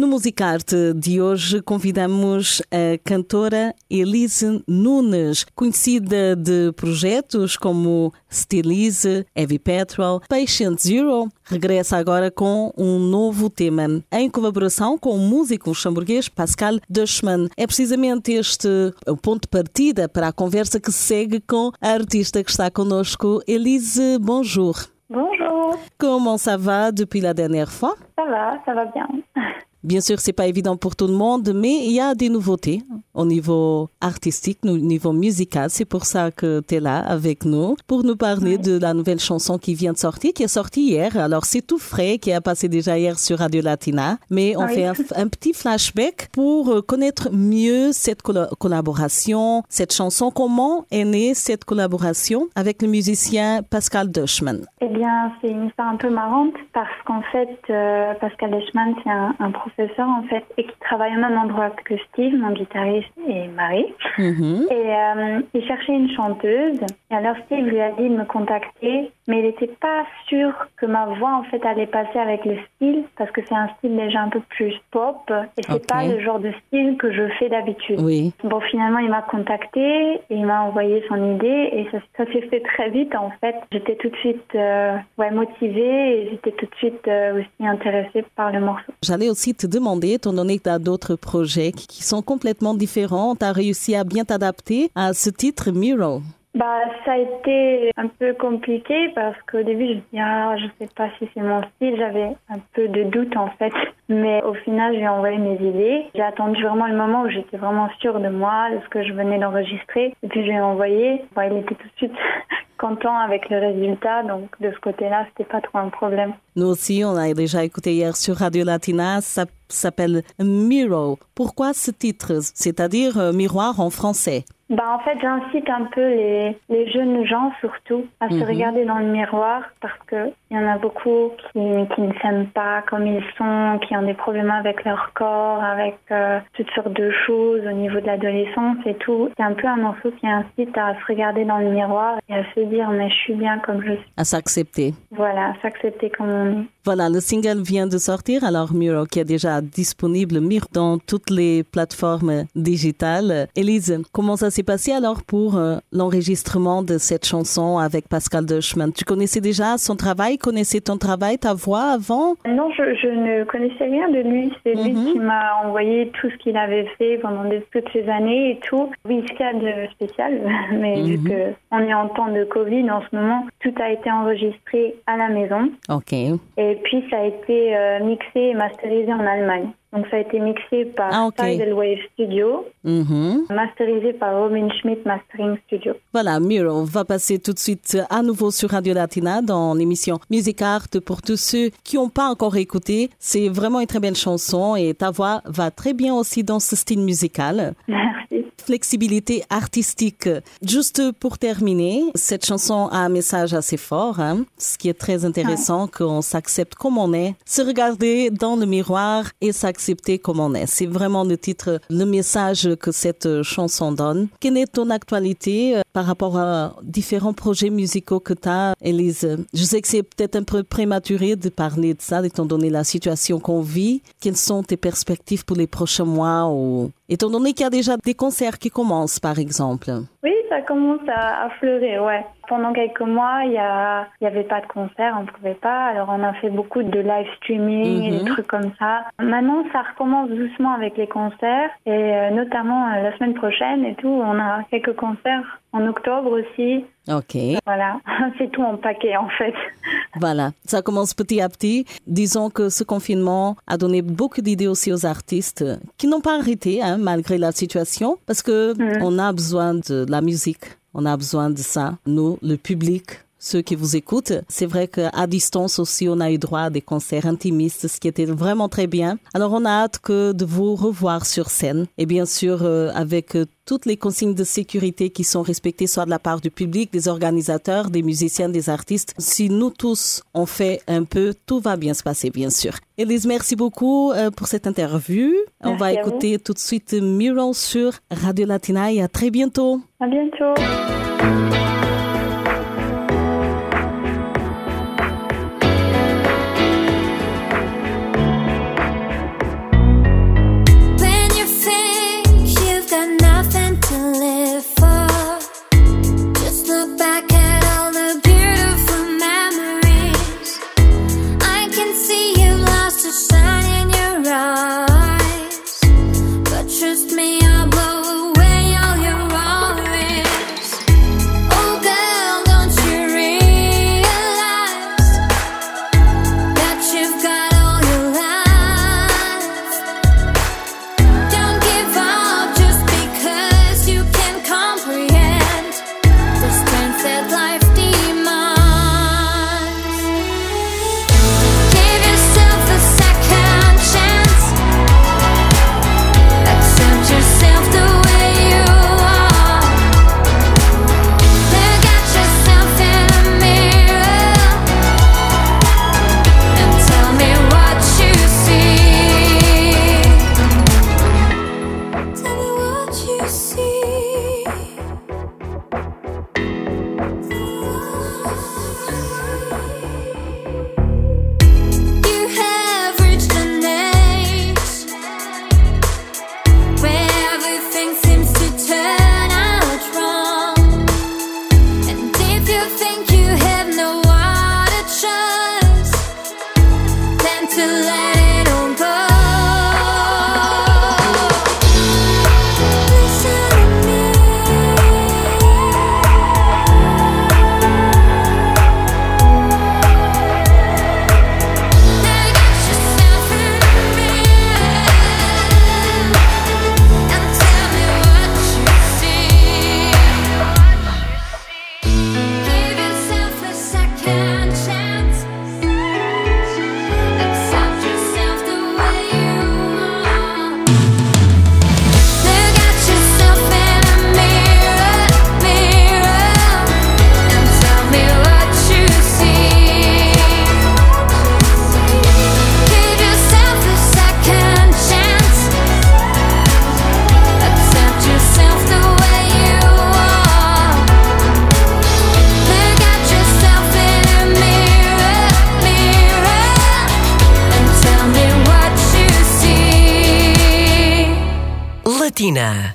No Musicarte de hoje convidamos a cantora Elise Nunes, conhecida de projetos como Stilize, Heavy Petrol, Patient Zero. Regressa agora com um novo tema, em colaboração com o músico luxemburguês Pascal Dushman. É precisamente este o ponto de partida para a conversa que segue com a artista que está conosco, Elise. Bonjour. Bonjour. Comment ça va depuis la dernière fois? Ça va, ça va bien. Bien sûr, c'est pas évident pour tout le monde, mais il y a des nouveautés au niveau artistique, au niveau musical. C'est pour ça que tu es là avec nous pour nous parler de la nouvelle chanson qui vient de sortir, qui est sortie hier. Alors, c'est tout frais, qui a passé déjà hier sur Radio Latina, mais on fait un, petit flashback pour connaître mieux cette collaboration, cette chanson. Comment est née cette collaboration avec le musicien Pascal Dushman? Eh bien, c'est une histoire un peu marrante parce qu'en fait, euh, Pascal Dushman, c'est un, un professeur en fait et qui travaille au même endroit que Steve, mon guitariste et Marie. Mhm. Et euh, il cherchait une chanteuse. Et alors Steve lui a dit de me contacter, mais il n'était pas sûr que ma voix en fait allait passer avec le style parce que c'est un style déjà un peu plus pop et c'est pas le genre de style que je fais d'habitude. Oui. Bon, finalement, il m'a contacté et il m'a envoyé son idée et ça, ça s'est fait très vite en fait. J'étais tout de suite euh, ouais, motivée et j'étais tout de suite euh, aussi intéressée par le morceau. J'allais aussi te demander, étant donné que tu as d'autres projets qui sont complètement différents, tu as réussi à bien t'adapter à ce titre Miro. Bah, ça a été un peu compliqué parce qu'au début, je me dis, ah, je sais pas si c'est mon style. J'avais un peu de doute, en fait. Mais au final, j'ai envoyé mes idées. J'ai attendu vraiment le moment où j'étais vraiment sûre de moi, de ce que je venais d'enregistrer. Et puis, j'ai envoyé. Bah, il était tout de suite content avec le résultat. Donc, de ce côté-là, c'était pas trop un problème. Nous aussi, on a déjà écouté hier sur Radio Latina. Ça s'appelle Mirror. Pourquoi ce titre? C'est-à-dire euh, miroir en français. Bah en fait, j'incite un peu les, les jeunes gens surtout à se regarder dans le miroir parce que il y en a beaucoup qui, qui ne s'aiment pas comme ils sont, qui ont des problèmes avec leur corps, avec euh, toutes sortes de choses au niveau de l'adolescence et tout. C'est un peu un morceau qui incite à se regarder dans le miroir et à se dire mais je suis bien comme je suis. À s'accepter. Voilà, s'accepter comme on est. Voilà, le single vient de sortir, alors Miro qui est déjà disponible Miro dans toutes les plateformes digitales. Elise, comment ça s'est passé alors pour euh, l'enregistrement de cette chanson avec Pascal Dushman Tu connaissais déjà son travail, connaissais ton travail, ta voix avant? Non, je, je ne connaissais rien de lui. C'est lui Mhm. qui m'a envoyé tout ce qu'il avait fait pendant des- toutes ces années et tout. Oui, ce qu'il y a de spécial, mais vu Mhm. que on est en temps de Covid en ce moment, tout a été enregistré à la maison. Ok. Et puis ça a été euh, mixé et masterisé en Allemagne. Donc ça a été mixé par Ah, ok. Tidal Wave Studio, Mhm. masterisé par Robin Schmidt Mastering Studio. Voilà, Miro va passer tout de suite à nouveau sur Radio Latina dans l'émission Music Art pour tous ceux qui n'ont pas encore écouté. C'est vraiment une très belle chanson et ta voix va très bien aussi dans ce style musical. Merci. Flexibilité artistique. Juste pour terminer, cette chanson a un message assez fort, hein, ce qui est très intéressant, qu'on s'accepte comme on est, se regarder dans le miroir et s'accepter comme on est. C'est vraiment le titre, le message que cette chanson donne. Quelle est ton actualité euh, par rapport à différents projets musicaux que tu as, Elise? Je sais que c'est peut-être un peu prématuré de parler de ça, étant donné la situation qu'on vit. Quelles sont tes perspectives pour les prochains mois ou Étant donné qu'il y a déjà des concerts qui commencent, par exemple? Oui, ça commence à, à fleurir, ouais. Pendant quelques mois, il y a, il y avait pas de concert, on pouvait pas. Alors on a fait beaucoup de live streaming et Mhm. des trucs comme ça. Maintenant, ça recommence doucement avec les concerts et euh, notamment euh, la semaine prochaine et tout, on a quelques concerts en octobre aussi. OK. Voilà, c'est tout en paquet en fait. Voilà. Ça commence petit à petit. Disons que ce confinement a donné beaucoup d'idées aussi aux artistes qui n'ont pas arrêté, hein, malgré la situation, parce que on a besoin de la musique. On a besoin de ça. Nous, le public, ceux qui vous écoutent. C'est vrai qu'à distance aussi, on a eu droit à des concerts intimistes, ce qui était vraiment très bien. Alors, on a hâte que de vous revoir sur scène et bien sûr euh, avec euh, toutes les consignes de sécurité qui sont respectées, soit de la part du public, des organisateurs, des musiciens, des artistes. Si nous tous on fait un peu, tout va bien se passer, bien sûr. Elise, merci beaucoup euh, pour cette interview. on va écouter tout de suite Mirror sur Radio Latina et à très bientôt. À bientôt. To let. Latina.